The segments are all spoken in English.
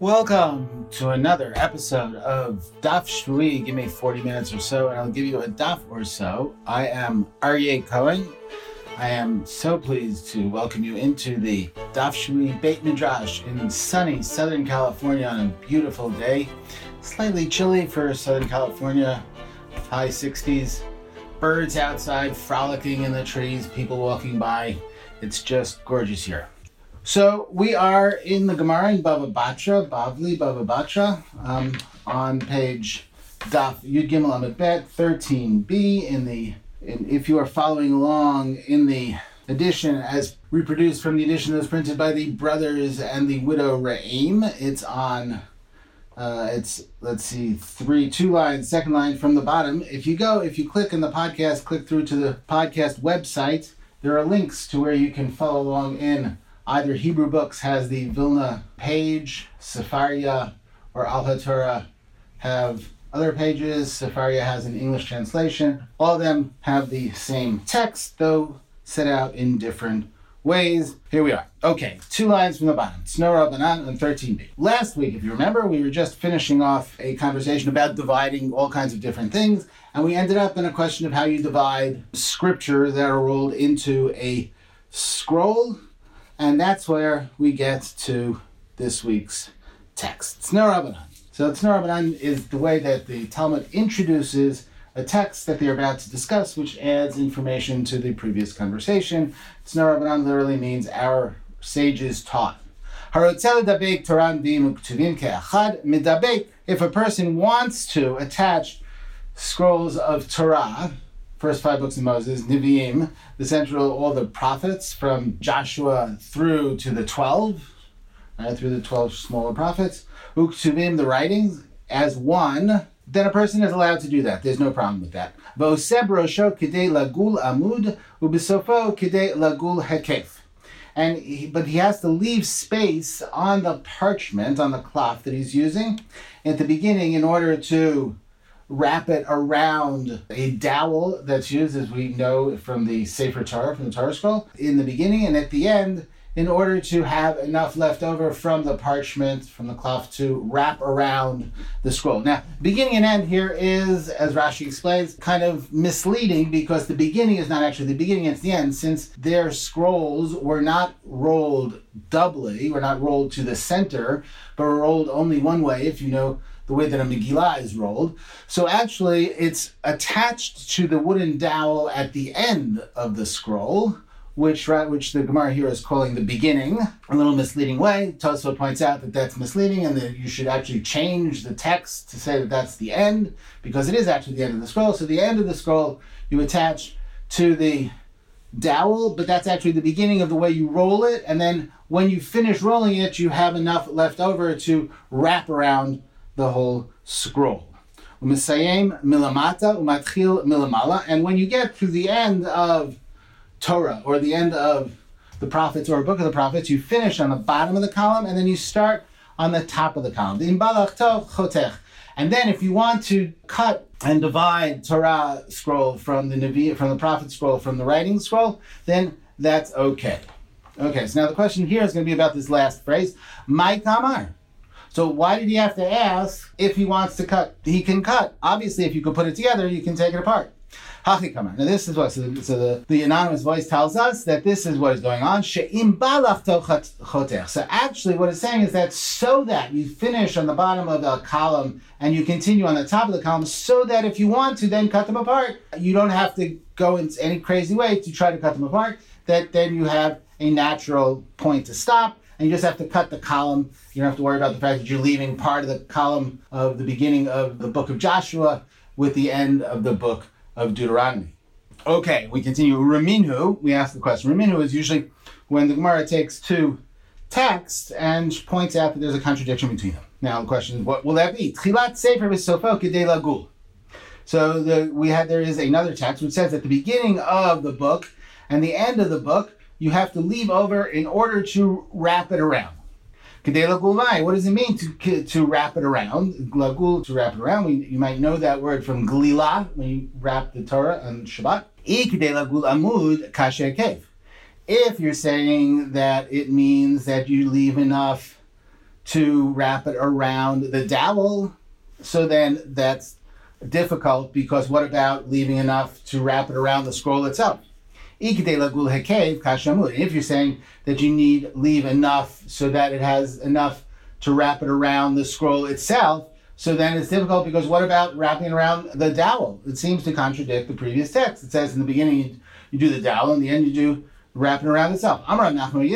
Welcome to another episode of Daf Shevui. Give me 40 minutes or so, and I'll give you a daf or so. I am Aryeh Cohen. I am so pleased to welcome you into the Daf Shevui Beit Midrash in sunny Southern California on a beautiful day. Slightly chilly for Southern California, high 60s. Birds outside frolicking in the trees, people walking by. It's just gorgeous here. So we are in the Gemara in Bava Batra, Bavli Bava Batra, um, on page Daf Yud Gimel Amid Bet 13b. In the in, if you are following along in the edition as reproduced from the edition that was printed by the brothers and the widow Romm, it's on. Uh, it's let's see three two lines second line from the bottom if you go if you click in the podcast click through to the podcast website there are links to where you can follow along in Either Hebrew Books has the Vilna page, Sefaria or Al HaTorah have other pages. Sefaria has an English translation. All of them have the same text, though set out in different ways. Here we are. Okay, two lines from the bottom. Snora Banan and 13b. Last week, if you remember, we were just finishing off a conversation about dividing all kinds of different things, and we ended up in a question of how you divide scripture that are rolled into a scroll and that's where we get to this week's text. Tzner. So Tzner is the way that the Talmud introduces a text that they're about to discuss, which adds information to the previous conversation. Tzner literally means our sages taught. If a person wants to attach scrolls of Torah, first five books of Moses, Nevi'im, the central, all the prophets from Joshua through to the 12, right, through the 12 smaller prophets, Uktuvim, the writings, as one, then a person is allowed to do that. There's no problem with that. And he, but he has to leave space on the parchment, on the cloth that he's using at the beginning in order to wrap it around a dowel that's used, as we know from the Sefer Torah, from the Torah scroll, in the beginning and at the end, in order to have enough left over from the parchment, from the cloth, to wrap around the scroll. Now, beginning and end here is, as Rashi explains, kind of misleading because the beginning is not actually the beginning, it's the end, since their scrolls were not rolled doubly, were not rolled to the center, but were rolled only one way, if you know the way that a Megillah is rolled. So actually, it's attached to the wooden dowel at the end of the scroll, which right, which the Gemara here is calling the beginning, a little misleading way. Tosfot points out that that's misleading and that you should actually change the text to say that that's the end, because it is actually the end of the scroll. So the end of the scroll you attach to the dowel, but that's actually the beginning of the way you roll it. And then when you finish rolling it, you have enough left over to wrap around the whole scroll. Umisayim milamata umatchil milamala. And when you get to the end of Torah or the end of the prophets or a book of the prophets, you finish on the bottom of the column and then you start on the top of the column. And then if you want to cut and divide Torah scroll from the Navi, from the prophet scroll from the writing scroll, then that's okay. Okay, so now the question here is going to be about this last phrase, My Kamar. So why did he have to ask if he wants to cut? He can cut. Obviously, if you could put it together, you can take it apart. Now this is what so, so the, the anonymous voice tells us that this is what is going on. So actually, what it's saying is that so that you finish on the bottom of the column and you continue on the top of the column, so that if you want to then cut them apart, you don't have to go in any crazy way to try to cut them apart. That then you have a natural point to stop and you just have to cut the column. You don't have to worry about the fact that you're leaving part of the column of the beginning of the book of Joshua with the end of the book of Deuteronomy. Okay, we continue. Raminu, we ask the question. Raminu is usually when the Gemara takes two texts and points out that there's a contradiction between them. Now the question is, what will that be? Tchilat sefer kedei lagul. So the, we had there is another text which says at the beginning of the book and the end of the book you have to leave over in order to wrap it around. What does it mean to, to wrap it around? Glagul, to wrap it around. We, you might know that word from glila, when you wrap the Torah on Shabbat. amud If you're saying that it means that you leave enough to wrap it around the dowel. So then that's difficult because what about leaving enough to wrap it around the scroll itself? If you're saying that you need leave enough so that it has enough to wrap it around the scroll itself, so then it's difficult because what about wrapping around the dowel? It seems to contradict the previous text. It says in the beginning you, do the dowel, in the end you do wrapping around itself. So Nachman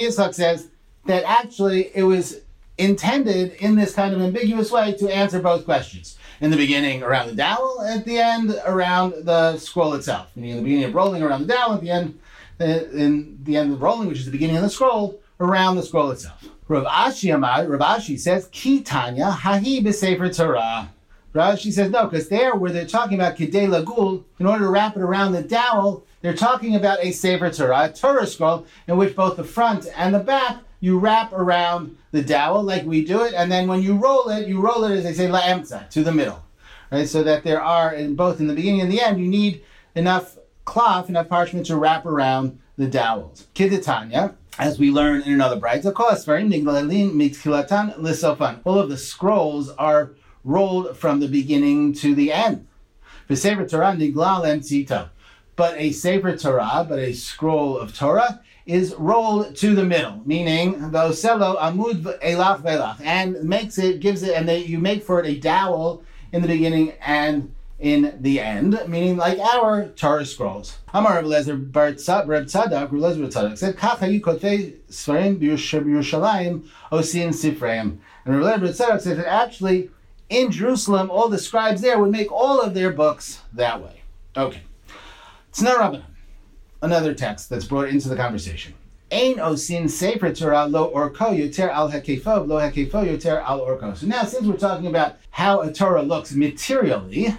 Yitzchak says that actually it was intended in this kind of ambiguous way to answer both questions. In the beginning, around the dowel, at the end, around the scroll itself. Meaning in the beginning of rolling around the dowel, at the end, in the end of rolling, which is the beginning of the scroll, around the scroll itself. Rav Ashi Amad, Rav Ashi says, Ki Tanya Hahi B'Sefer Torah. Rav Ashi says, no, because there, where they're talking about Kidei Lagul, in order to wrap it around the dowel, they're talking about a Sefer Torah, a Torah scroll, in which both the front and the back you wrap around the dowel like we do it, and then when you roll it, you roll it as they say la'emza to the middle, right? So that there are in both in the beginning and the end, you need enough cloth, enough parchment to wrap around the dowels. Kidatanya, as we learn in another bride, all of the scrolls are rolled from the beginning to the end. But a Sefer Torah, but a scroll of Torah, is rolled to the middle, meaning selo amud elach velach, and makes it, gives it, and they, you make for it a dowel in the beginning and in the end, meaning like our Torah scrolls. Amar Reb Lezer Bar Tzadak, Reb Lezer Tzadak said, "Kach hayu kotei svarim b'Yerushalayim osin sifreim." And Reb Lezer Tzadak said that actually in Jerusalem, all the scribes there would make all of their books that way. Okay, Rabbanan another text that's brought into the conversation. Ein osin sefer Torah lo orko yoter al hekefov lo hekefo yoter al orko. So now, since we're talking about how a Torah looks materially,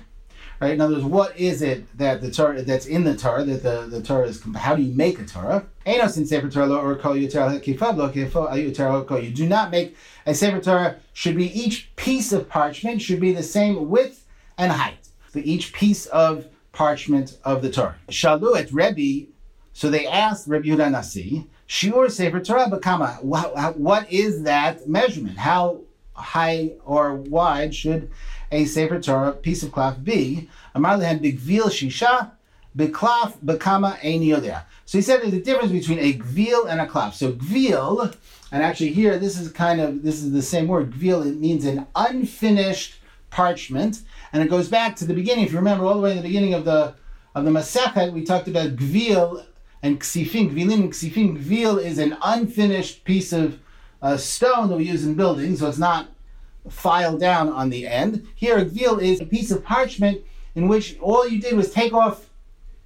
right? In other words, what is it that the Torah that's in the Torah that the, the Torah is? How do you make a Torah? Ein osin sefer Torah lo orko yoter al hekefov lo al yoter al orko. You do not make a sefer Torah. Should be each piece of parchment should be the same width and height. So each piece of parchment of the Torah. Shalu Rebbe so they asked Rabbi Yehuda Nasi, Shiur Sefer Torah Bakama, what is that measurement? How high or wide should a Sefer Torah piece of cloth be? Amar lehem bigvil shisha, beklaf bekama ein So he said there's a difference between a gvil and a klaf. So gvil, and actually here this is kind of this is the same word. Gvil it means an unfinished parchment, and it goes back to the beginning. If you remember all the way in the beginning of the of the Masechet, we talked about gvil and ksifin, gvilin, and ksifin, gvil is an unfinished piece of uh, stone that we use in buildings, so it's not filed down on the end. Here, a gvil is a piece of parchment in which all you did was take off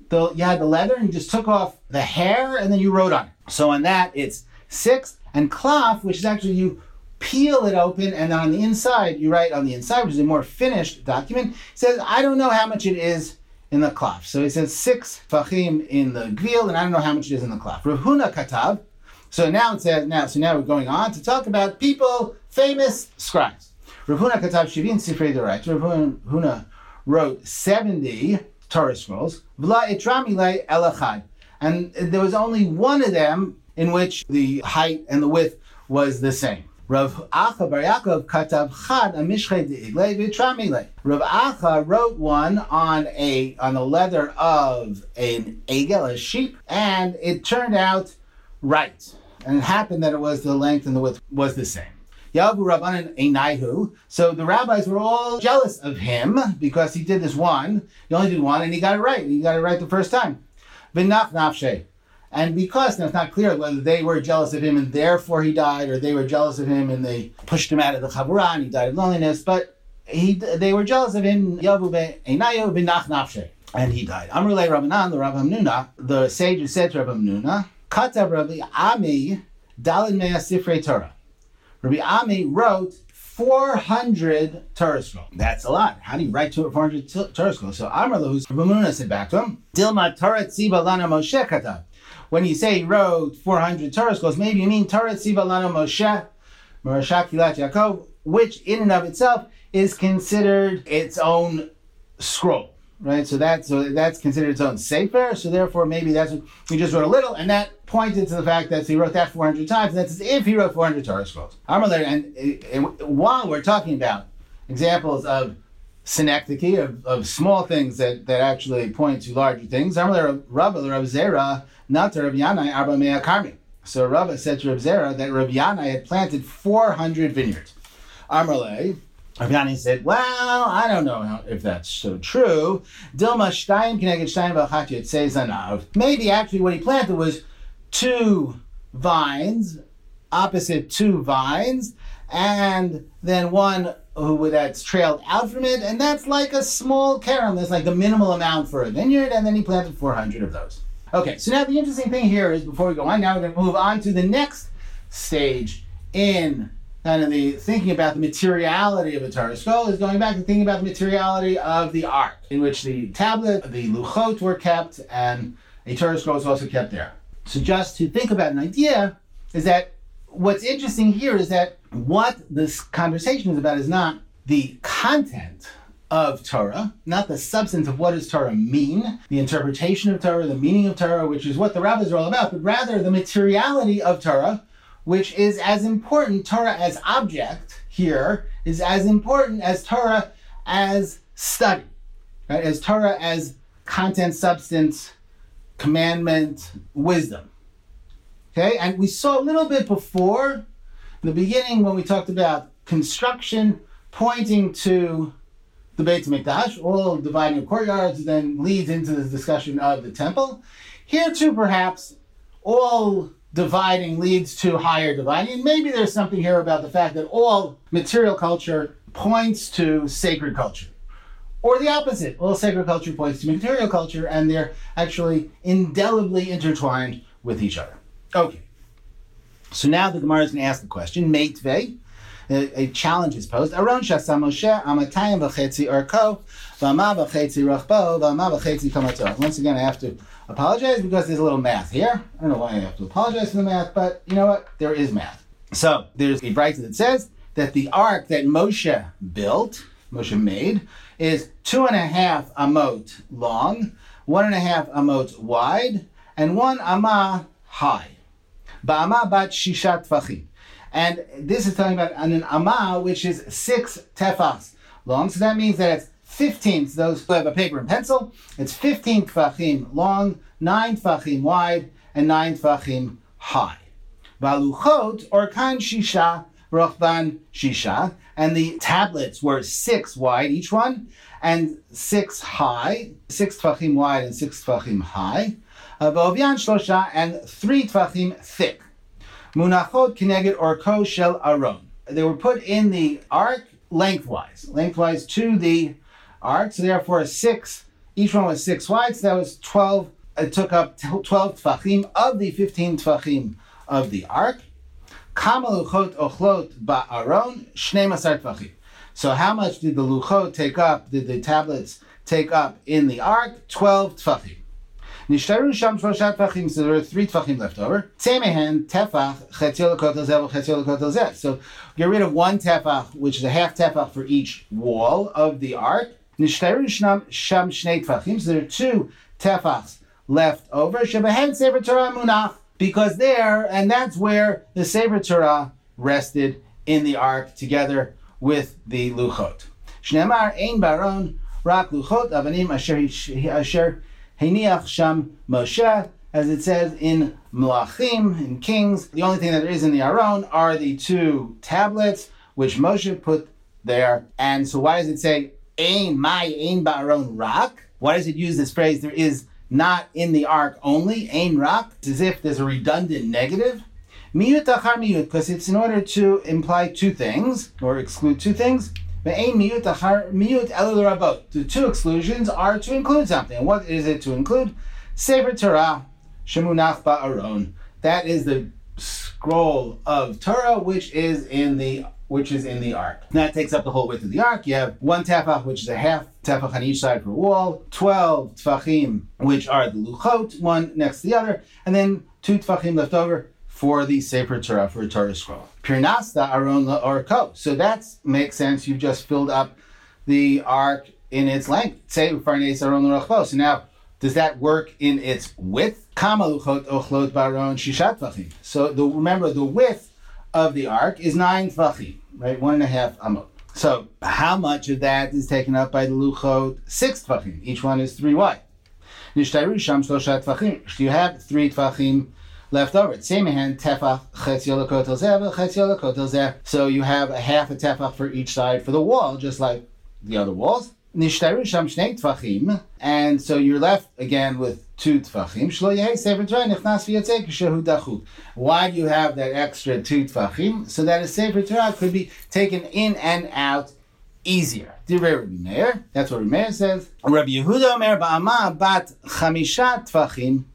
the, you had the leather and you just took off the hair and then you wrote on it. So on that, it's six, and cloth, which is actually you peel it open, and on the inside, you write on the inside, which is a more finished document, says, I don't know how much it is in the klaf. So he says six fachim in the gvil, and I don't know how much it is in the klaf. Rav Huna katav. So now it says now. So now we're going on to talk about people, famous scribes. Rav Huna katav shivin sifrei dorait. Rav Huna wrote seventy Torah scrolls. V'la itramile elachad, and there was only one of them in which the height and the width was the same. Rav Acha Bar Yaakov katav chad de'igle. Rav Acha wrote one on a on the leather of an egel, a sheep, and it turned out right. And it happened that it was the length and the width was the same. Yavu Rabbanan Einaihu. So the rabbis were all jealous of him because he did this one. He only did one and he got it right. He got it right the first time. V'naf nafshe. And because now it's not clear whether they were jealous of him and therefore he died, or they were jealous of him and they pushed him out of the chavura and he died of loneliness, but he they were jealous of him. And he died. Amrulay Rabbanan, the Rabbi Hamnuna, the sage who said to Rabbi Hamnuna, Rabbi Ami Dalin Mea Sifrei Torah. Rabbi Ami wrote 400 Torah scrolls. That's a lot. How do you write 400 Torah scrolls? So Amr Rabbi Hamnuna said back to him, Dilma Torah Tziba Lana Moshe Katav when you say he wrote 400 Torah scrolls, maybe you mean Torah Tziva Lano Moshe, Marashak Kilat Yaakov, which in and of itself is considered its own scroll. Right, so that's so that's considered its own sefer. So therefore, maybe that's we just wrote a little, and that pointed to the fact that he wrote that 400 times, and that's as if he wrote 400 Torah scrolls. And, and while we're talking about examples of synecdoche, of, of small things that, that actually point to larger things, Rabba Zera, not Rav Yanai, Arba Mea Karmi. So Rabba said to Rav Zera that Rav Yanai had planted 400 vineyards. Amarle, Rav Yanai said, well, I don't know if that's so true. Maybe actually what he planted was two vines, opposite two vines, and then one who that's trailed out from it, and that's like a small carom. That's like the minimal amount for a vineyard, and then he planted 400 of those. Okay, so now the interesting thing here is before we go on, now we're going to move on to the next stage in kind of the thinking about the materiality of a Torah scroll is going back to thinking about the materiality of the ark, in which the tablet, the luchot were kept, and a Torah scroll was also kept there. So just to think about an idea is that what's interesting here is that what this conversation is about is not the content of Torah, not the substance of what does Torah mean, the interpretation of Torah, the meaning of Torah, which is what the rabbis are all about, but rather the materiality of Torah, which is as important, Torah as object here is as important as Torah as study, right? As Torah as content, substance, commandment, wisdom. Okay, and we saw a little bit before in the beginning when we talked about construction pointing to the Beit Mikdash, all dividing courtyards, then leads into the discussion of the temple. Here too, perhaps, all dividing leads to higher dividing. maybe there's something here about the fact that all material culture points to sacred culture. Or the opposite, all sacred culture points to material culture, and they're actually indelibly intertwined with each other. Okay. So now the Gemara is going to ask the question, Meitvei, a, challenge is posed. Aron shasa Moshe amatayim v'chetzi orko v'ama v'chetzi rachbo v'ama v'chetzi kamato. Once again, I have to apologize because there's a little math here. I don't know why I have to apologize for the math, but you know what? There is math. So there's a bright that says that the ark that Moshe built, Moshe made, is two and a half amot long, one and a half amot wide, and one amah high. Ba'amah bat shishat tfachim. And this is talking about an amah, which is six tefachs long. So that means that it's 15, so those who have a paper and pencil, it's 15 tfachim long, 9 tfachim wide, and 9 tfachim high. Valuchot, or kan shisha, rochban shisha, and the tablets were 6 wide each one, and 6 high, 6 tfachim wide and 6 tfachim high. V'ovyan shlosha, and 3 tfachim thick. Munachot kineged orko shel aron. They were put in the ark lengthwise, lengthwise to the ark. So therefore, six. Each one was six wide. So that was twelve. It took up twelve tfachim of the fifteen tfachim of the ark. Kamaluchot ochlot ba'aron shnei masar tfachim. So how much did the luchot take up? Did the tablets take up in the ark? Twelve tfachim. Nishtaru sham shlosha tefachim, so there are three tefachim left over. Tzemehen tefach chetzil l'kotel zeh v'chetzil l'kotel zeh. So get rid of one tefach, which is a half tefach for each wall of the ark. Nishtaru sham sham shnei tefachim, so there are two tefachs left over. Shebehen sefer Torah munach, because there, and that's where the sefer Torah rested in the ark together with the luchot. Shneimar ein baron rak luchot avanim asher asher Heiniach Sham Moshe, as it says in Melachim, in Kings. The only thing that is in the Aron are the two tablets which Moshe put there. And so why does it say Ein my Ein Ba'aron Rak? Why does it use this phrase? There is not in the ark only, Ein Rak. It's as if there's a redundant negative. Miyut achar miyut, because it's in order to imply two things, or exclude two things. The two exclusions are to include something. What is it to include? Sefer Torah, Shemunach Ba'aron. That is the scroll of Torah, which is in the which is in the ark. That takes up the whole width of the ark. You have one tefach, which is a half tefach on each side per wall, 12 tefachim, which are the luchot, one next to the other, and then two tefachim left over for the Sefer Torah, for a Torah scroll. Pirnasta aron orko. So that makes sense. You've just filled up the ark in its length. Say farnes aron So now Does that work in its width? Kama luchot ochlot baron shishat tvachim. So the, remember, the width of the ark is nine tvachim, right? One and a half amot. So how much of that is taken up by the luchot? Six tvachim. Each one is three wide. Tvachim. You have three tvachim left over. Same hand, lekotel zeh, zeh. So you have a half a tefach for each side for the wall, just like the other walls. Nishtaru sham shnei and so you're left again with two tefachim. Shlo yehei sefer Torah nichnas v'yotzei kishehu dachu. Why do you have that extra two tefachim? So that a sefer Torah could be taken in and out easier. That's what Meir says. Rabbi Yehuda Omer ba'ama bat chamisha tefachim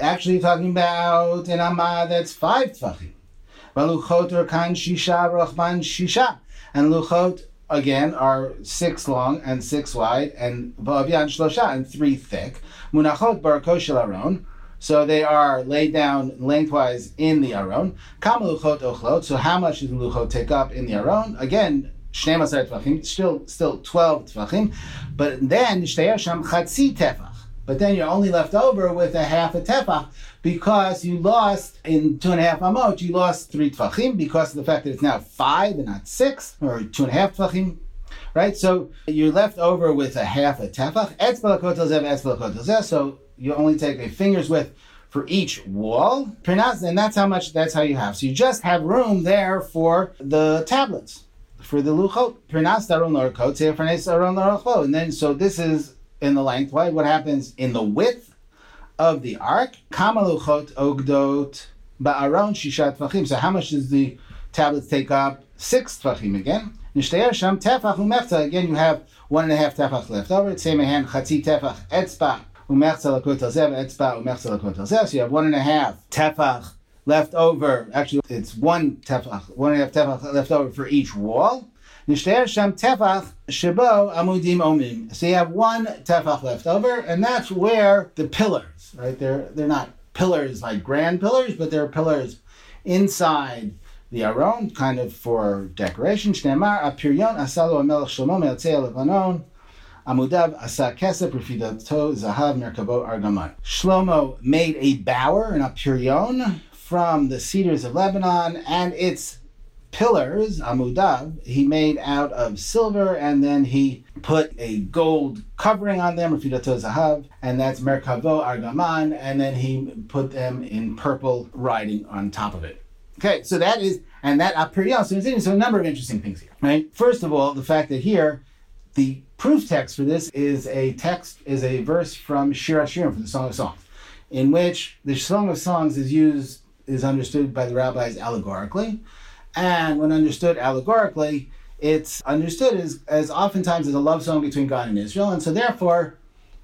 actually talking about an amma that's five tfachim. Luchot are kan shisha rachman shisha. And luchot, again, are six long and six wide, and v'avyan shlosha, and three thick. Munachot barako shel aron. So they are laid down lengthwise in the aron. Luchot ochlot. So how much does luchot take up in the aron? Again, Shneim Tvachim, still still twelve Tvachim, but then Shtei Sham Chatzi Tefach. But then you're only left over with a half a tefach because you lost in two and a half amot, you lost three tefachim because of the fact that it's now five and not six, or two and a half tefachim. Right? So you're left over with a half a tefach. So you only take a finger's width for each wall. And that's how much, that's how you have. So you just have room there for the tablets, for the luchot. And then, so this is in the length. Why? What happens in the width of the ark? Kamaluchot ogdot ba'aron shishat tvachim. So how much does the tablets take up? Six tvachim again. Sham tefach umechza. Again, you have one and a half tefach left over. Same hand chatzi tefach etzba umechza lakotel zev etzba umechza lakotel zev. So you have one and a half tefach left over. Actually, it's one tefach, one and a half tefach left over for each wall. Nishter Sham Tefach Shabo Amudim Omim. So you have one Tefach left over, and that's where the pillars, right? They're they're not pillars like grand pillars, but they're pillars inside the Aron, kind of for decoration. Shneimar Apiryon Asalo Amelech Shlomo Me'atzei Levanon. Amudav asa kesef refidato zahav merkabo argaman. Shlomo made a bower, an apirion, from the cedars of Lebanon, and it's pillars, amudav, he made out of silver, and then he put a gold covering on them, refidato zahav, and that's merkavo argaman, and then he put them in purple writing on top of it. Okay, so that is, and that apirion, so there's a number of interesting things here, right? First of all, the fact that here, the proof text for this is a text, is a verse from Shir Hashirim, from the Song of Songs, in which the Song of Songs is used, is understood by the rabbis allegorically, and when understood allegorically, it's understood as, as oftentimes as a love song between God and Israel. And so therefore,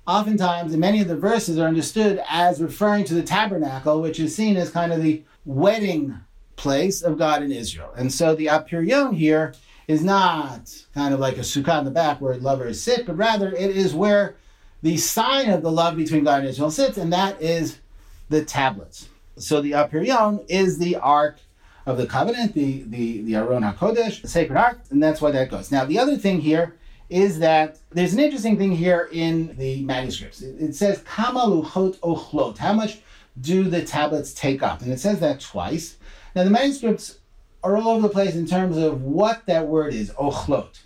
oftentimes many of the verses are understood as referring to the tabernacle, which is seen as kind of the wedding place of God and Israel. And so the Apirion here is not kind of like a sukkah in the back where lovers sit, but rather it is where the sign of the love between God and Israel sits, and that is the tablets. So the Apirion is the ark of the covenant, the the the Aron Hakodesh, the sacred ark, and that's why that goes. Now, the other thing here is that there's an interesting thing here in the manuscripts. It, it says Kamaluchot Ochlot. How much do the tablets take up? And it says that twice. Now, the manuscripts are all over the place in terms of what that word is, Ochlot.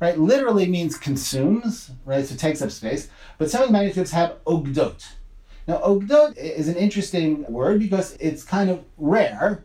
Right, literally means consumes, right? So it takes up space. But some of the manuscripts have ogdot. Now, ogdot is an interesting word because it's kind of rare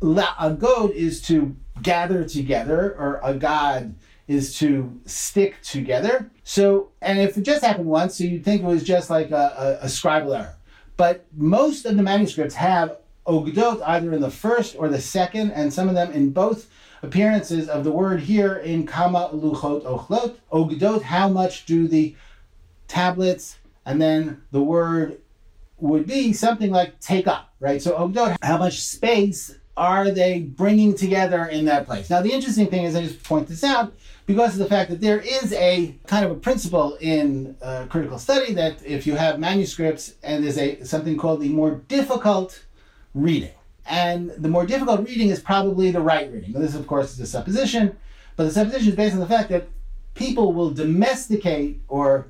a god is to gather together, or a god is to stick together. So, and if it just happened once, so you'd think it was just like a, a, a scribal error. But most of the manuscripts have ogdot either in the first or the second, and some of them in both appearances of the word here in kama luchot ochlot. Ogdot, how much do the tablets, and then the word would be something like take up, right? So ogdot, how much space are they bringing together in that place? Now, the interesting thing is, I just point this out because of the fact that there is a kind of a principle in uh, critical study that if you have manuscripts and there's a something called the more difficult reading, and the more difficult reading is probably the right reading. Now, this, of course, is a supposition, but the supposition is based on the fact that people will domesticate or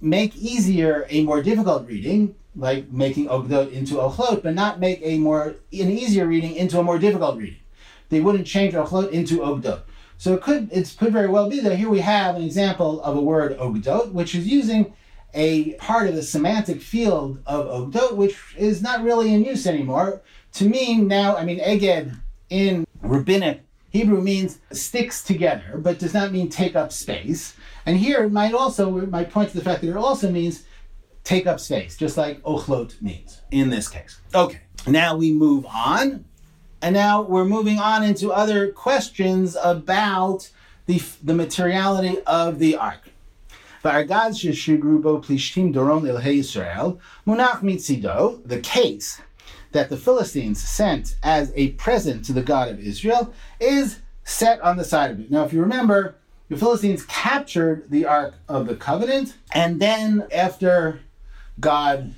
make easier a more difficult reading, like making Ogdot into Ochlot, but not make a more an easier reading into a more difficult reading. They wouldn't change Ochlot into Ogdot. So it could it could very well be that here we have an example of a word Ogdot, which is using a part of the semantic field of Ogdot, which is not really in use anymore, to mean now, I mean, Eged in rabbinic Hebrew means sticks together, but does not mean take up space. And here it might also, it might point to the fact that it also means take up space, just like ochlot means in this case. Okay, now we move on. And now we're moving on into other questions about the, the materiality of the ark. The case that the Philistines sent as a present to the God of Israel is set on the side of it. Now, if you remember, the Philistines captured the Ark of the Covenant, and then after God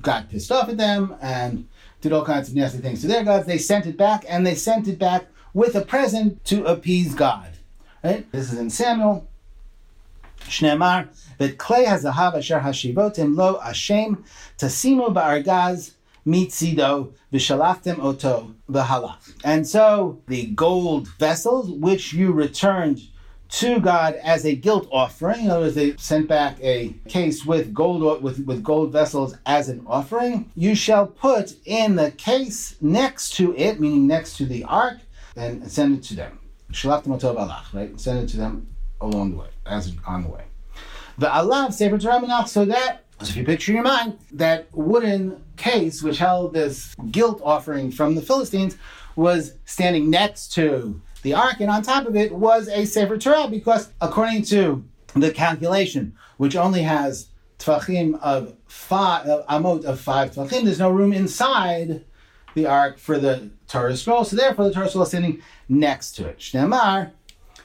got pissed off at them and did all kinds of nasty things to their gods, they sent it back, and they sent it back with a present to appease God. Right? This is in Samuel. Shneimar, that clay has a hav asher hashivotim lo ashem tasimu ba'argaz mitzido v'shalachtem oto v'halach. And so the gold vessels which you returned to God as a guilt offering. In other words, they sent back a case with gold with, with gold vessels as an offering. You shall put in the case next to it, meaning next to the ark, and send it to them. Right? Send it to them along the way, as on the way. The Allah Sefer Torah so that so if you picture in your mind that wooden case which held this guilt offering from the Philistines was standing next to the ark, and on top of it was a Sefer Torah, because according to the calculation, which only has tvachim of five, uh, amot of five tvachim, there's no room inside the ark for the Torah scroll, so therefore the Torah scroll is standing next to it. Shnemar,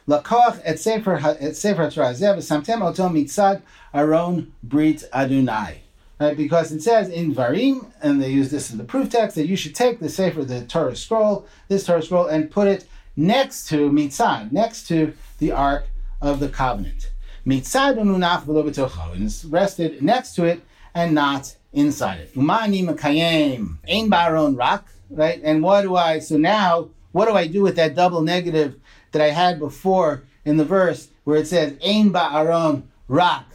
lakoch et Sefer et Sefer Torah zev samtem oto mitzad Aron Brit Adonai. Right, because it says in Dvarim, and they use this in the proof text, that you should take the Sefer, the Torah scroll, this Torah scroll, and put it next to Mitzad, next to the Ark of the Covenant. Mitzad umunach v'lo and it's rested next to it and not inside it. Umani makayim, ein baron rak, right? And what do I, so now, what do I do with that double negative that I had before in the verse where it says ein ba'aron rak?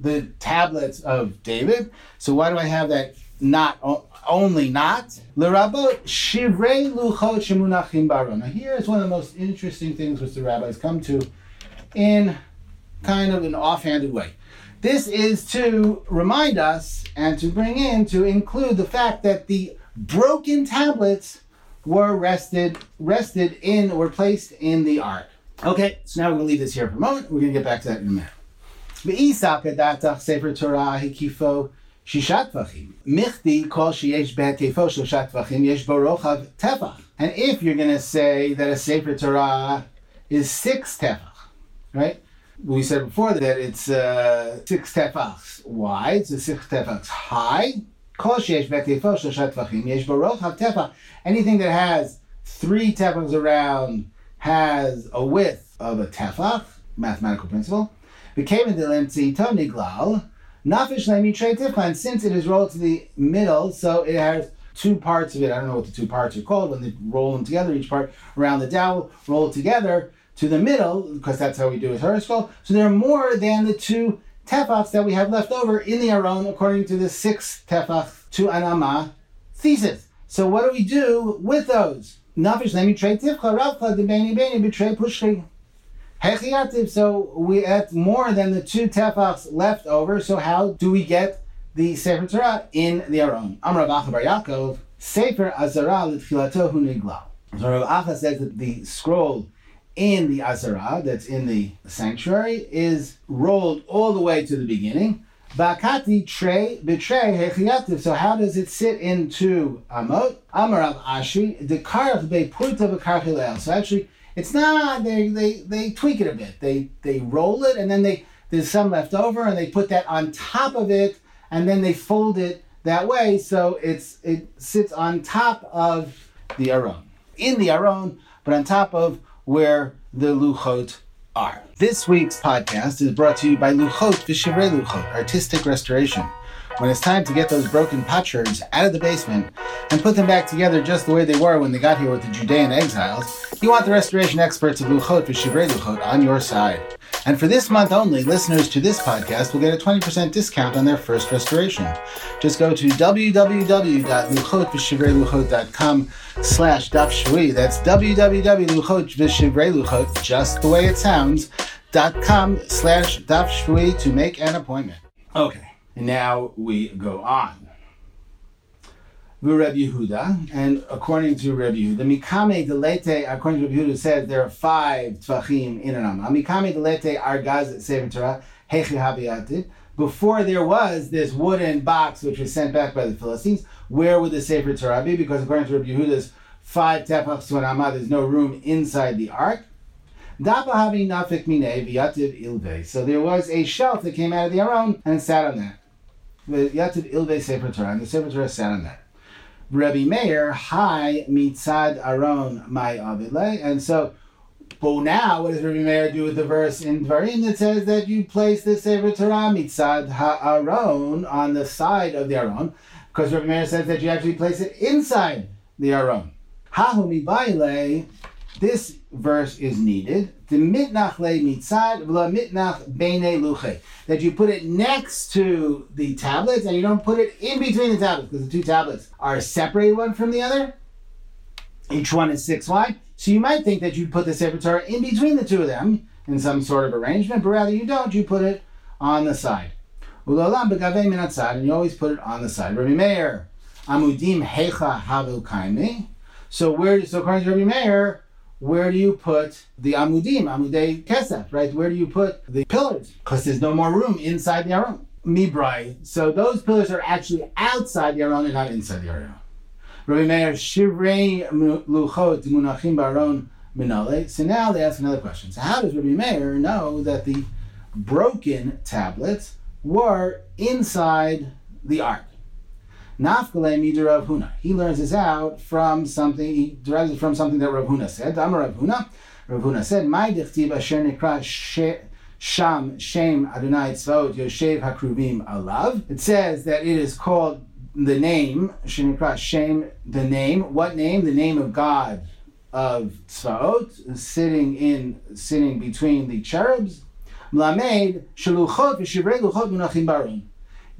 the tablets of David. So why do I have that not only not. Now here is one of the most interesting things which the rabbis come to in kind of an offhanded way. This is to remind us and to bring in, to include the fact that the broken tablets were rested, rested in or placed in the ark. Okay, so now we're going to leave this here for a moment. We're going to get back to that in a minute shisha tvachim. Michti kol sheyesh bet tefo shisha yesh borochav tefach. And if you're going to say that a Sefer Torah is six tefach, right? We said before that it's uh, six tefachs wide, so six tefachs high. Kol sheyesh bet tefo shisha yesh borochav tefach. Anything that has three tefachs around has a width of a tefach, mathematical principle. Became in the limtzi niglal, Nafish lemi tifcha, since it is rolled to the middle, so it has two parts of it. I don't know what the two parts are called when they roll them together. Each part around the dowel, roll together to the middle, because that's how we do Torah scroll. So there are more than the two tefachs that we have left over in the Aron, according to the six tefach to anama thesis. So what do we do with those? Nafish lemi tifcha, ravcha de beni beni betray pushri. So we had more than the two tefachs left over. So how do we get the Sefer Torah in the Aron? Amar Bar Yaakov, Sefer Azara l'tfilato hu niglal. So Rav Acha says that the scroll in the Azara, that's in the sanctuary, is rolled all the way to the beginning. Bakati betray hechiativ. So how does it sit into Amot? Amar Rav Ashi, the karach be purta. So actually it's not they they they tweak it a bit. They they roll it and then they there's some left over and they put that on top of it and then they fold it that way so it's it sits on top of the aron in the aron but on top of where the luchot are. This week's podcast is brought to you by Luchot V'Shivrei Luchot, Artistic Restoration. When it's time to get those broken potsherds out of the basement and put them back together just the way they were when they got here with the Judean exiles, you want the restoration experts of Luchot V'Shivrei Luchot on your side. And for this month only, listeners to this podcast will get a 20% discount on their first restoration. Just go to www.luchotv'shivreiluchot.com slash daf That's www.luchotv'shivreiluchot, just the way it sounds, dot com slash daf to make an appointment. Okay, and now we go on. Reb Yehuda, and according to Reb Yehuda, Mikame Delete, according to Reb Yehuda, says there are five tvachim in an Amma. Mikame Delete Argaz Sefer Torah, Hechi Habiyatid. Before there was this wooden box which was sent back by the Philistines, where would the Sefer Torah be? Because according to Reb Yehuda's five tefachs to an Amma, there's no room inside the ark. So there was a shelf that came out of the Aron and sat on that. The Yativ Ilve Sefer Torah, and the Sefer Torah sat on that. Rabbi Meir, hi mitzad aron my avile. And so, but now, what does Rabbi Meir do with the verse in Dvarim that says that you place the Sefer Torah mitzad ha'aron on the side of the aron? Because Rabbi Meir says that you actually place it inside the aron. Hahu mi this verse is needed. That you put it next to the tablets and you don't put it in between the tablets because the two tablets are separated one from the other. Each one is six wide. So you might think that you put the Sefer Torah in between the two of them in some sort of arrangement, but rather you don't. You put it on the side. And you always put it on the side. Rabbi Meir, amudim hecha havu kaimi. So where? So according to Rabbi Meir, where do you put the amudim, amudei kesef, right? Where do you put the pillars? Because there's no more room inside the aron. Mibrai. So those pillars are actually outside the aron and not inside the aron. Rabbi Meir, luchot munachim baron minale. So now they ask another question. So how does Rabbi Meir know that the broken tablets were inside the ark? Nafkale midir Rav Huna. He learns this out from something, he derives it from something that Rav Huna said. Amar Rav Huna. Rav Huna said, My dichtiv asher nikra sham shem Adonai tzvaot yoshev hakruvim alav. It says that it is called the name, shenikra shem, the name. What name? The name of God of tzvaot, sitting in, sitting between the cherubs. Mlamed shaluchot v'shivrei luchot munachim barim.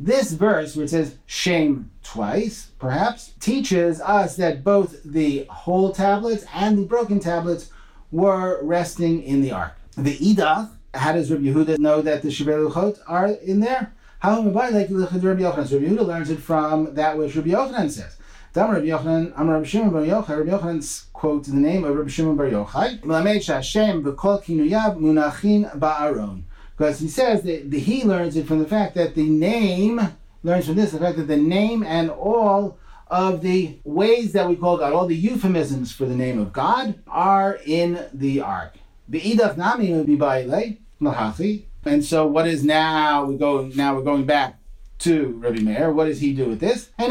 This verse, it says shame twice, perhaps, teaches us that both the whole tablets and the broken tablets were resting in the ark. The Idach, how does Rabbi Yehuda know that the Shivrei Luchot are in there? How am I like Rabbi Yochanan? Rabbi Yehuda learns it from that which Rabbi Yochanan says. Dam Rabbi Yochanan, Am Rabbi Shimon Bar Yochai. Rabbi Yochanan quotes the name of Rabbi Shimon Bar Yochai. Melamed Shashem v'kol kinuyav munachin ba'aron. Because he says that the, he learns it from the fact that the name, learns from this, the fact that the name and all of the ways that we call God, all the euphemisms for the name of God, are in the ark. Would be. And so what is now we go now we're going back to Rabbi Meir. What does he do with this? So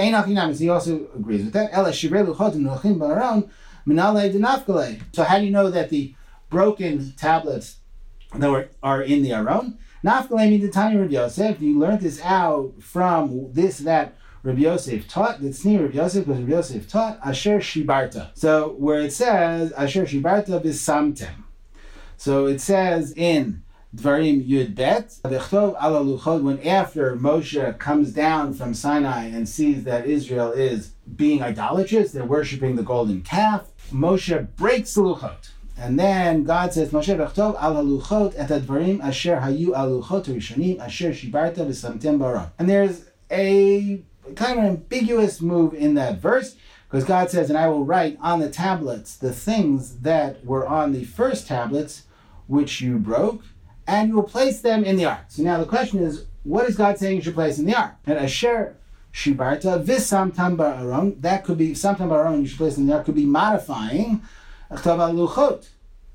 he also agrees with that. So how do you know that the broken tablets that were, are in the Aron. Nafkalemi the Tanya Rabbi Yosef, you learned this out from this that Rabbi Yosef taught, that's near Rabbi Yosef, because Rabbi Yosef taught Asher Shibarta. So where it says Asher Shibarta Bisamtem. So it says in Dvarim Yud Bet, when after Moshe comes down from Sinai and sees that Israel is being idolatrous, they're worshiping the golden calf, Moshe breaks the Luchot. And then God says, Moshe Bechtov al haluchot et advarim asher hayu aluchot rishonim asher shibarta v'samtem bara. And there's a kind of ambiguous move in that verse because God says, and I will write on the tablets the things that were on the first tablets which you broke, and you will place them in the ark. So now the question is, what is God saying you should place in the ark? And asher shibarta v'samtam bararon, that could be, samtam bararon you should place in the ark, could be modifying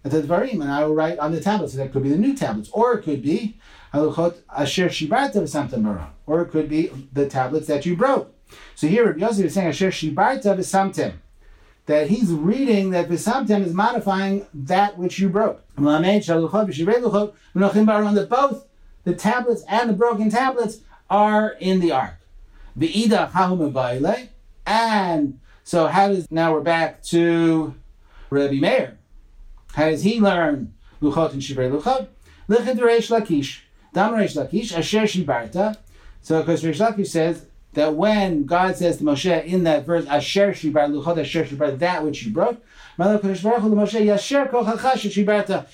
at the Dvarim, and I will write on the tablets. So that could be the new tablets, or it could be Haluchot Asher Shibarta V'Samtem or it could be the tablets that you broke. So here Rabbi Yosef is saying Asher Shibarta V'Samtem. that he's reading that Visamtem is modifying that which you broke. That both the tablets and the broken tablets are in the ark. And so how does now we're back to Rabbi Meir. How does he learn Luchot and Shivrei Luchot? Lichet Reish Lakish. Dam Reish Lakish, Asher Shibarta. So because Reish Lakish says that when God says to Moshe in that verse, Asher Shibar Luchot Asher Shibar, that which you broke, Moshe, Yasher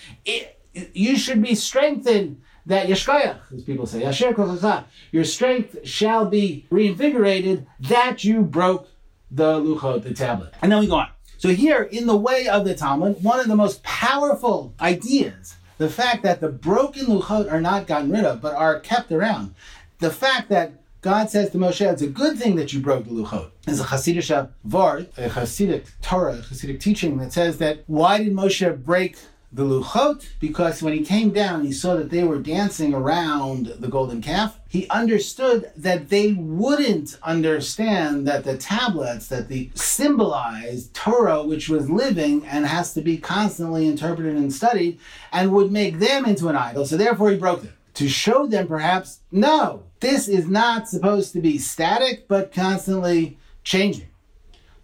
you should be strengthened that Yeshkayach, as people say, Asher Kochacha, your strength shall be reinvigorated that you broke the Luchot, the tablet. And then we go on. So here, in the way of the Talmud, one of the most powerful ideas, the fact that the broken Luchot are not gotten rid of, but are kept around. The fact that God says to Moshe, it's a good thing that you broke the Luchot. There's a Hasidic Vart, a Hasidic Torah, a Hasidic teaching that says that why did Moshe break the Luchot because when he came down, he saw that they were dancing around the golden calf. He understood that they wouldn't understand that the tablets that the symbolized Torah, which was living and has to be constantly interpreted and studied, and would make them into an idol. So therefore, he broke them to show them, perhaps, no, this is not supposed to be static, but constantly changing.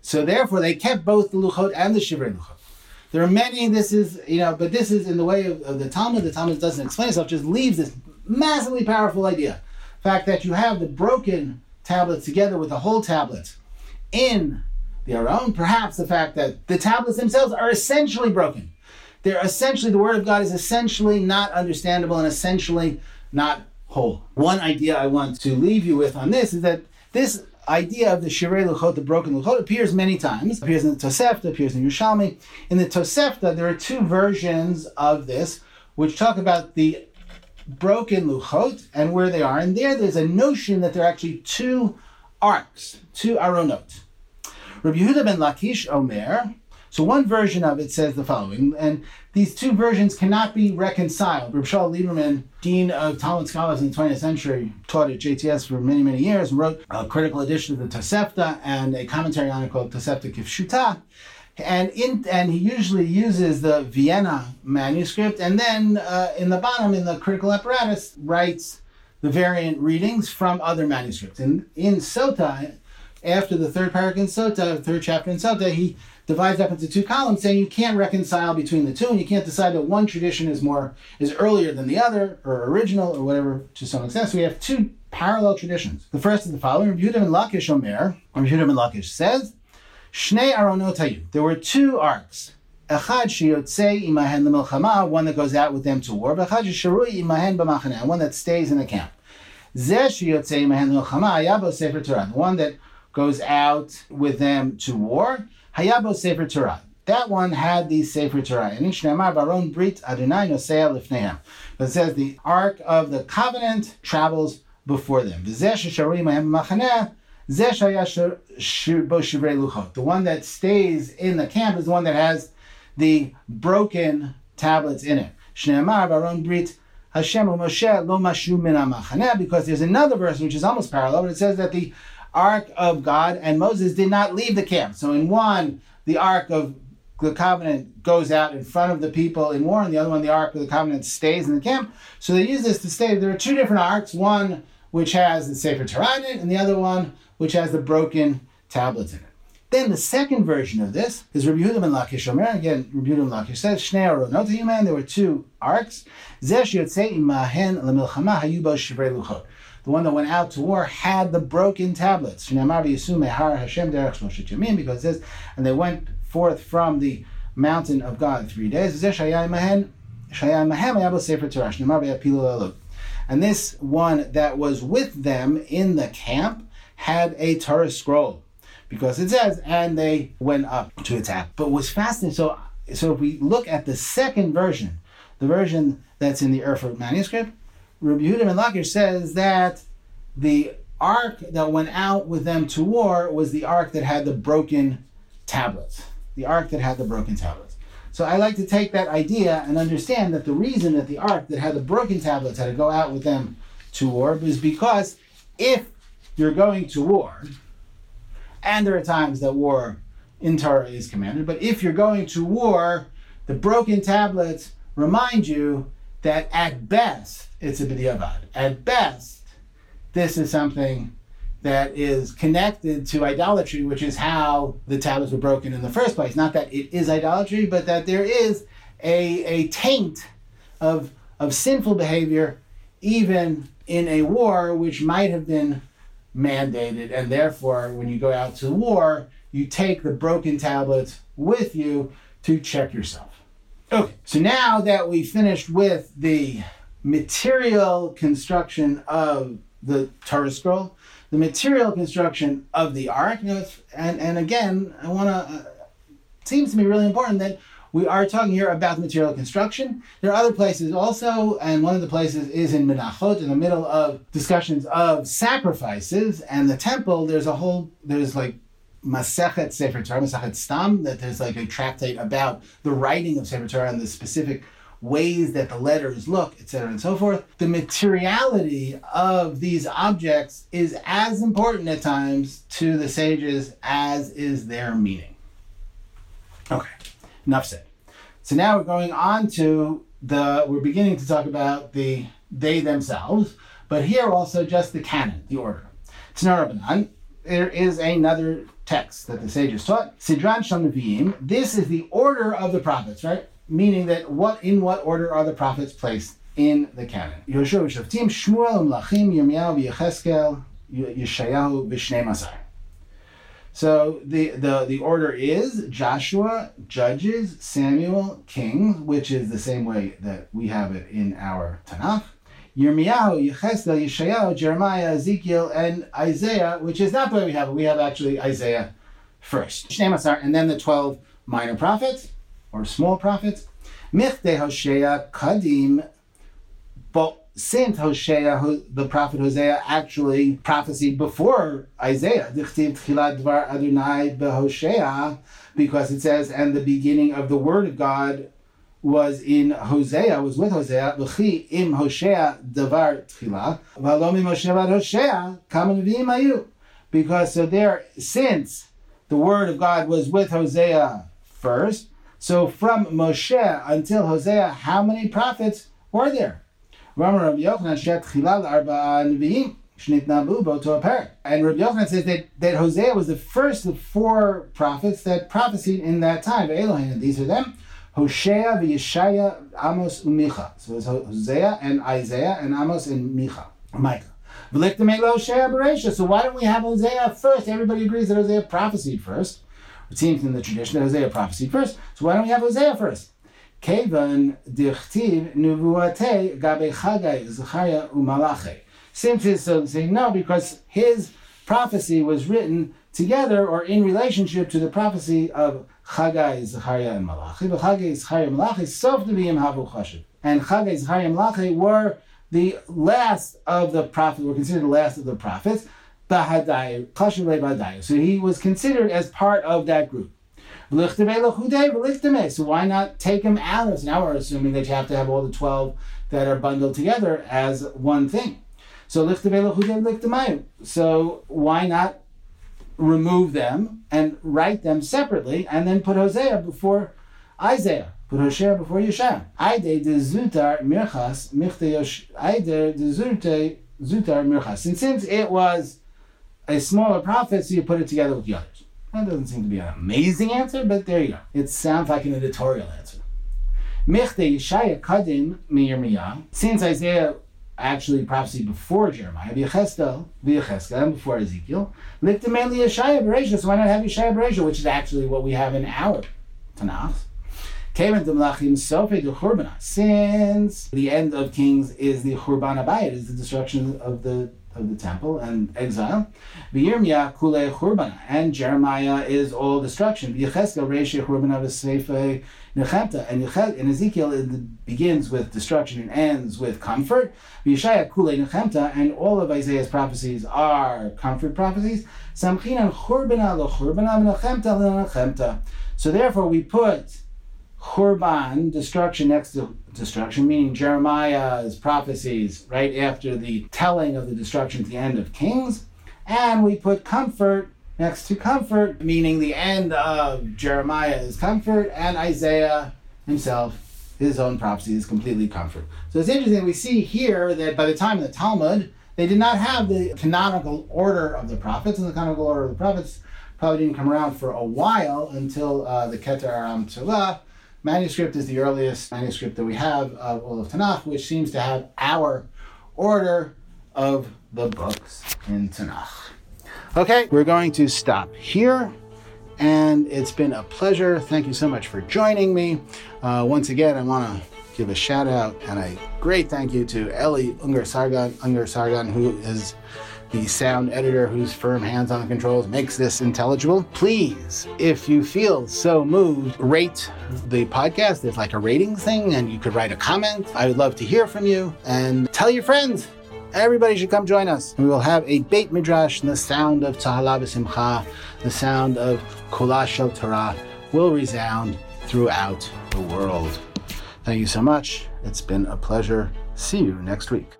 So therefore, they kept both the Luchot and the Shivrei Luchot. There are many, this is, you know, but this is in the way of, of the Talmud. The Talmud doesn't explain itself, just leaves this massively powerful idea. The fact that you have the broken tablets together with the whole tablets in the Aron, perhaps the fact that the tablets themselves are essentially broken. They're essentially, the Word of God is essentially not understandable and essentially not whole. One idea I want to leave you with on this is that this idea of the Shivrei Luchot, the broken Luchot, appears many times. It appears in the Tosefta, appears in Yerushalmi. In the Tosefta, there are two versions of this, which talk about the broken Luchot and where they are. And there, there's a notion that there are actually two arcs, two aronot. Rabbi Yehuda ben Lakish Omer, so one version of it says the following, and these two versions cannot be reconciled. Shaul Lieberman, dean of Talmud scholars in the 20th century, taught at JTS for many, many years, and wrote a critical edition of the Tosefta and a commentary on it called Tosefta Kifshuta. And in and he usually uses the Vienna manuscript, and then uh, in the bottom, in the critical apparatus, writes the variant readings from other manuscripts. And in Sota, after the third paragraph in Sota, third chapter in Sota, he divides up into two columns, saying you can't reconcile between the two, and you can't decide that one tradition is more is earlier than the other, or original, or whatever to some extent. So we have two parallel traditions. The first is the following: Rabbi ben Lakish Omer, Rabbi Yehuda Lakish says, "Shnei aronotayu." There were two arcs. Echad imahen one that goes out with them to war. Echad imahen one that stays in the camp. Zeh imahen sefer Torah, the one that goes out with them to war. Hayabo Sefer Torah. That one had the Sefer Torah. And Ishneamar Baron Brit Adonai Nosea Lifnehem. But it says the Ark of the Covenant travels before them. The one that stays in the camp is the one that has the broken tablets in it. Because there's another verse which is almost parallel, but it says that the ark of God, and Moses did not leave the camp. So in one, the ark of the covenant goes out in front of the people in war, and the other one, the ark of the covenant, stays in the camp. So they use this to say there are two different arks, one which has the Sefer Torah in it, and the other one which has the broken tablets in it. Then the second version of this is Rabbi Yehuda ben Lakish Omer. Again, Rabbi Yehuda ben Lakish says, Shnei Aronot man, there were two arks. Zesh Yotzei Imahen Lemilchama Hayubo Shivrei Luchot the one that went out to war, had the broken tablets. Because it says, and they went forth from the mountain of God three days. And this one that was with them in the camp had a Torah scroll. Because it says, and they went up to attack. But what's fascinating, so so if we look at the second version, the version that's in the Erfurt manuscript, Rabbi Yehuda ben Lakish says that the ark that went out with them to war was the ark that had the broken tablets. The ark that had the broken tablets. So I like to take that idea and understand that the reason that the ark that had the broken tablets had to go out with them to war was because if you're going to war, and there are times that war in Torah is commanded. But if you're going to war, the broken tablets remind you that at best it's a b'diavad. At best, this is something that is connected to idolatry, which is how the tablets were broken in the first place. Not that it is idolatry, but that there is a, a taint of, of sinful behavior even in a war which might have been mandated. And therefore, when you go out to war, you take the broken tablets with you to check yourself. Okay, so now that we finished with the material construction of the Torah scroll, the material construction of the ark, you know, and, and again, I want to, uh, seems to me really important that we are talking here about the material construction. There are other places also, and one of the places is in Menachot, in the middle of discussions of sacrifices and the temple. There's a whole, there's like Masechet Sefer Torah, Masechet Stam, that there's like a tractate about the writing of Sefer Torah and the specific ways that the letters look, etc., and so forth. The materiality of these objects is as important at times to the sages as is their meaning. Okay, enough said. So now we're going on to the, we're beginning to talk about the they themselves, but here also just the canon, the order. Tnarabanan, there is another text that the sages taught. Sidran Shamavim, this is the order of the prophets, right? Meaning that what in what order are the prophets placed in the canon? Yoshua Shmuel, um Mlachim, Yirmiyahu, Yecheskel, Yeshayahu. So the, the, the order is Joshua, Judges, Samuel, Kings, which is the same way that we have it in our Tanakh. Yirmiyahu, Yecheskel, Yeshayahu, Jeremiah, Ezekiel, and Isaiah, which is not the way we have it. We have actually Isaiah first. And then the 12 minor prophets, or small prophets. Michte Hosea, Kadim, but since Hosea, the prophet Hosea, actually prophesied before Isaiah, because it says, and the beginning of the word of God was in Hosea, was with Hosea, im Hosea davar tchila, v'alom im Hosea. Because so there, since the word of God was with Hosea first, so from Moshe until Hosea, how many prophets were there? And Rabbi Yochanan says that, that Hosea was the first of four prophets that prophesied in that time. And these are them. Hosea, Yeshaya, Amos, and Micha. So it's Hosea and Isaiah and Amos and Micha, Micah. So why don't we have Hosea first? Everybody agrees that Hosea prophesied first. It seems in the tradition that Hosea prophesied first. So why don't we have Hosea first? Kevan dichtiv nuvuate gabe Chagai, Zechariah, umalache. Since so saying no, because his prophecy was written together or in relationship to the prophecy of Chagai, Zechariah, and Malachi. But Chagai, Zechariah, and Malachi, Sof Nevi'im Havu Chashiv. And Chagai, Zechariah, and Malachi were the last of the prophets, were considered the last of the prophets. Bahadai, Chashiv So he was considered as part of that group. So why not take him out of? So now we're assuming that you have to have all the 12 that are bundled together as one thing. So So why not remove them and write them separately and then put Hosea before Isaiah. Put Hosea before zutar mirchas mirchas. And since it was a smaller prophet, so you put it together with the others. That doesn't seem to be an amazing answer, but there you go. It sounds like an editorial answer. Yeshaya. Since Isaiah actually prophecy before Jeremiah, V'yecheskel, and before Ezekiel. Likta mainly Yeshaya Bereisha, so why not have Yeshaya Bereisha, which is actually what we have in our Tanakh. Since the end of Kings is the Churban Abayit, is the destruction of the of the temple and exile. V'yirmiyah kule churbana, and Jeremiah is all destruction. V'yecheskel reishe churbana v'seife nechemta, and in Ezekiel begins with destruction and ends with comfort. V'yeshaya kule nechemta, and all of Isaiah's prophecies are comfort prophecies. Samchinan churbana churbana v'nechemta lo So therefore we put Churban, destruction next to destruction, meaning Jeremiah's prophecies right after the telling of the destruction at the end of Kings. And we put comfort next to comfort, meaning the end of Jeremiah is comfort, and Isaiah himself, his own prophecy is completely comfort. So it's interesting. We see here that by the time of the Talmud, they did not have the canonical order of the prophets, and the canonical order of the prophets probably didn't come around for a while until uh, the Keter Aram Tzova. Manuscript is the earliest manuscript that we have of all of Tanakh, which seems to have our order of the books in Tanakh. Okay, we're going to stop here. And it's been a pleasure. Thank you so much for joining me. Uh, once again, I want to give a shout out and a great thank you to Eli Ungar Sargon, Ungar Sargon, who is the sound editor whose firm hands on the controls makes this intelligible. Please, if you feel so moved, rate the podcast. There's like a rating thing, and you could write a comment. I would love to hear from you and tell your friends. Everybody should come join us. We will have a Beit Midrash, and the sound of Tahala B'Simcha, the sound of Kula Shel Torah will resound throughout the world. Thank you so much. It's been a pleasure. See you next week.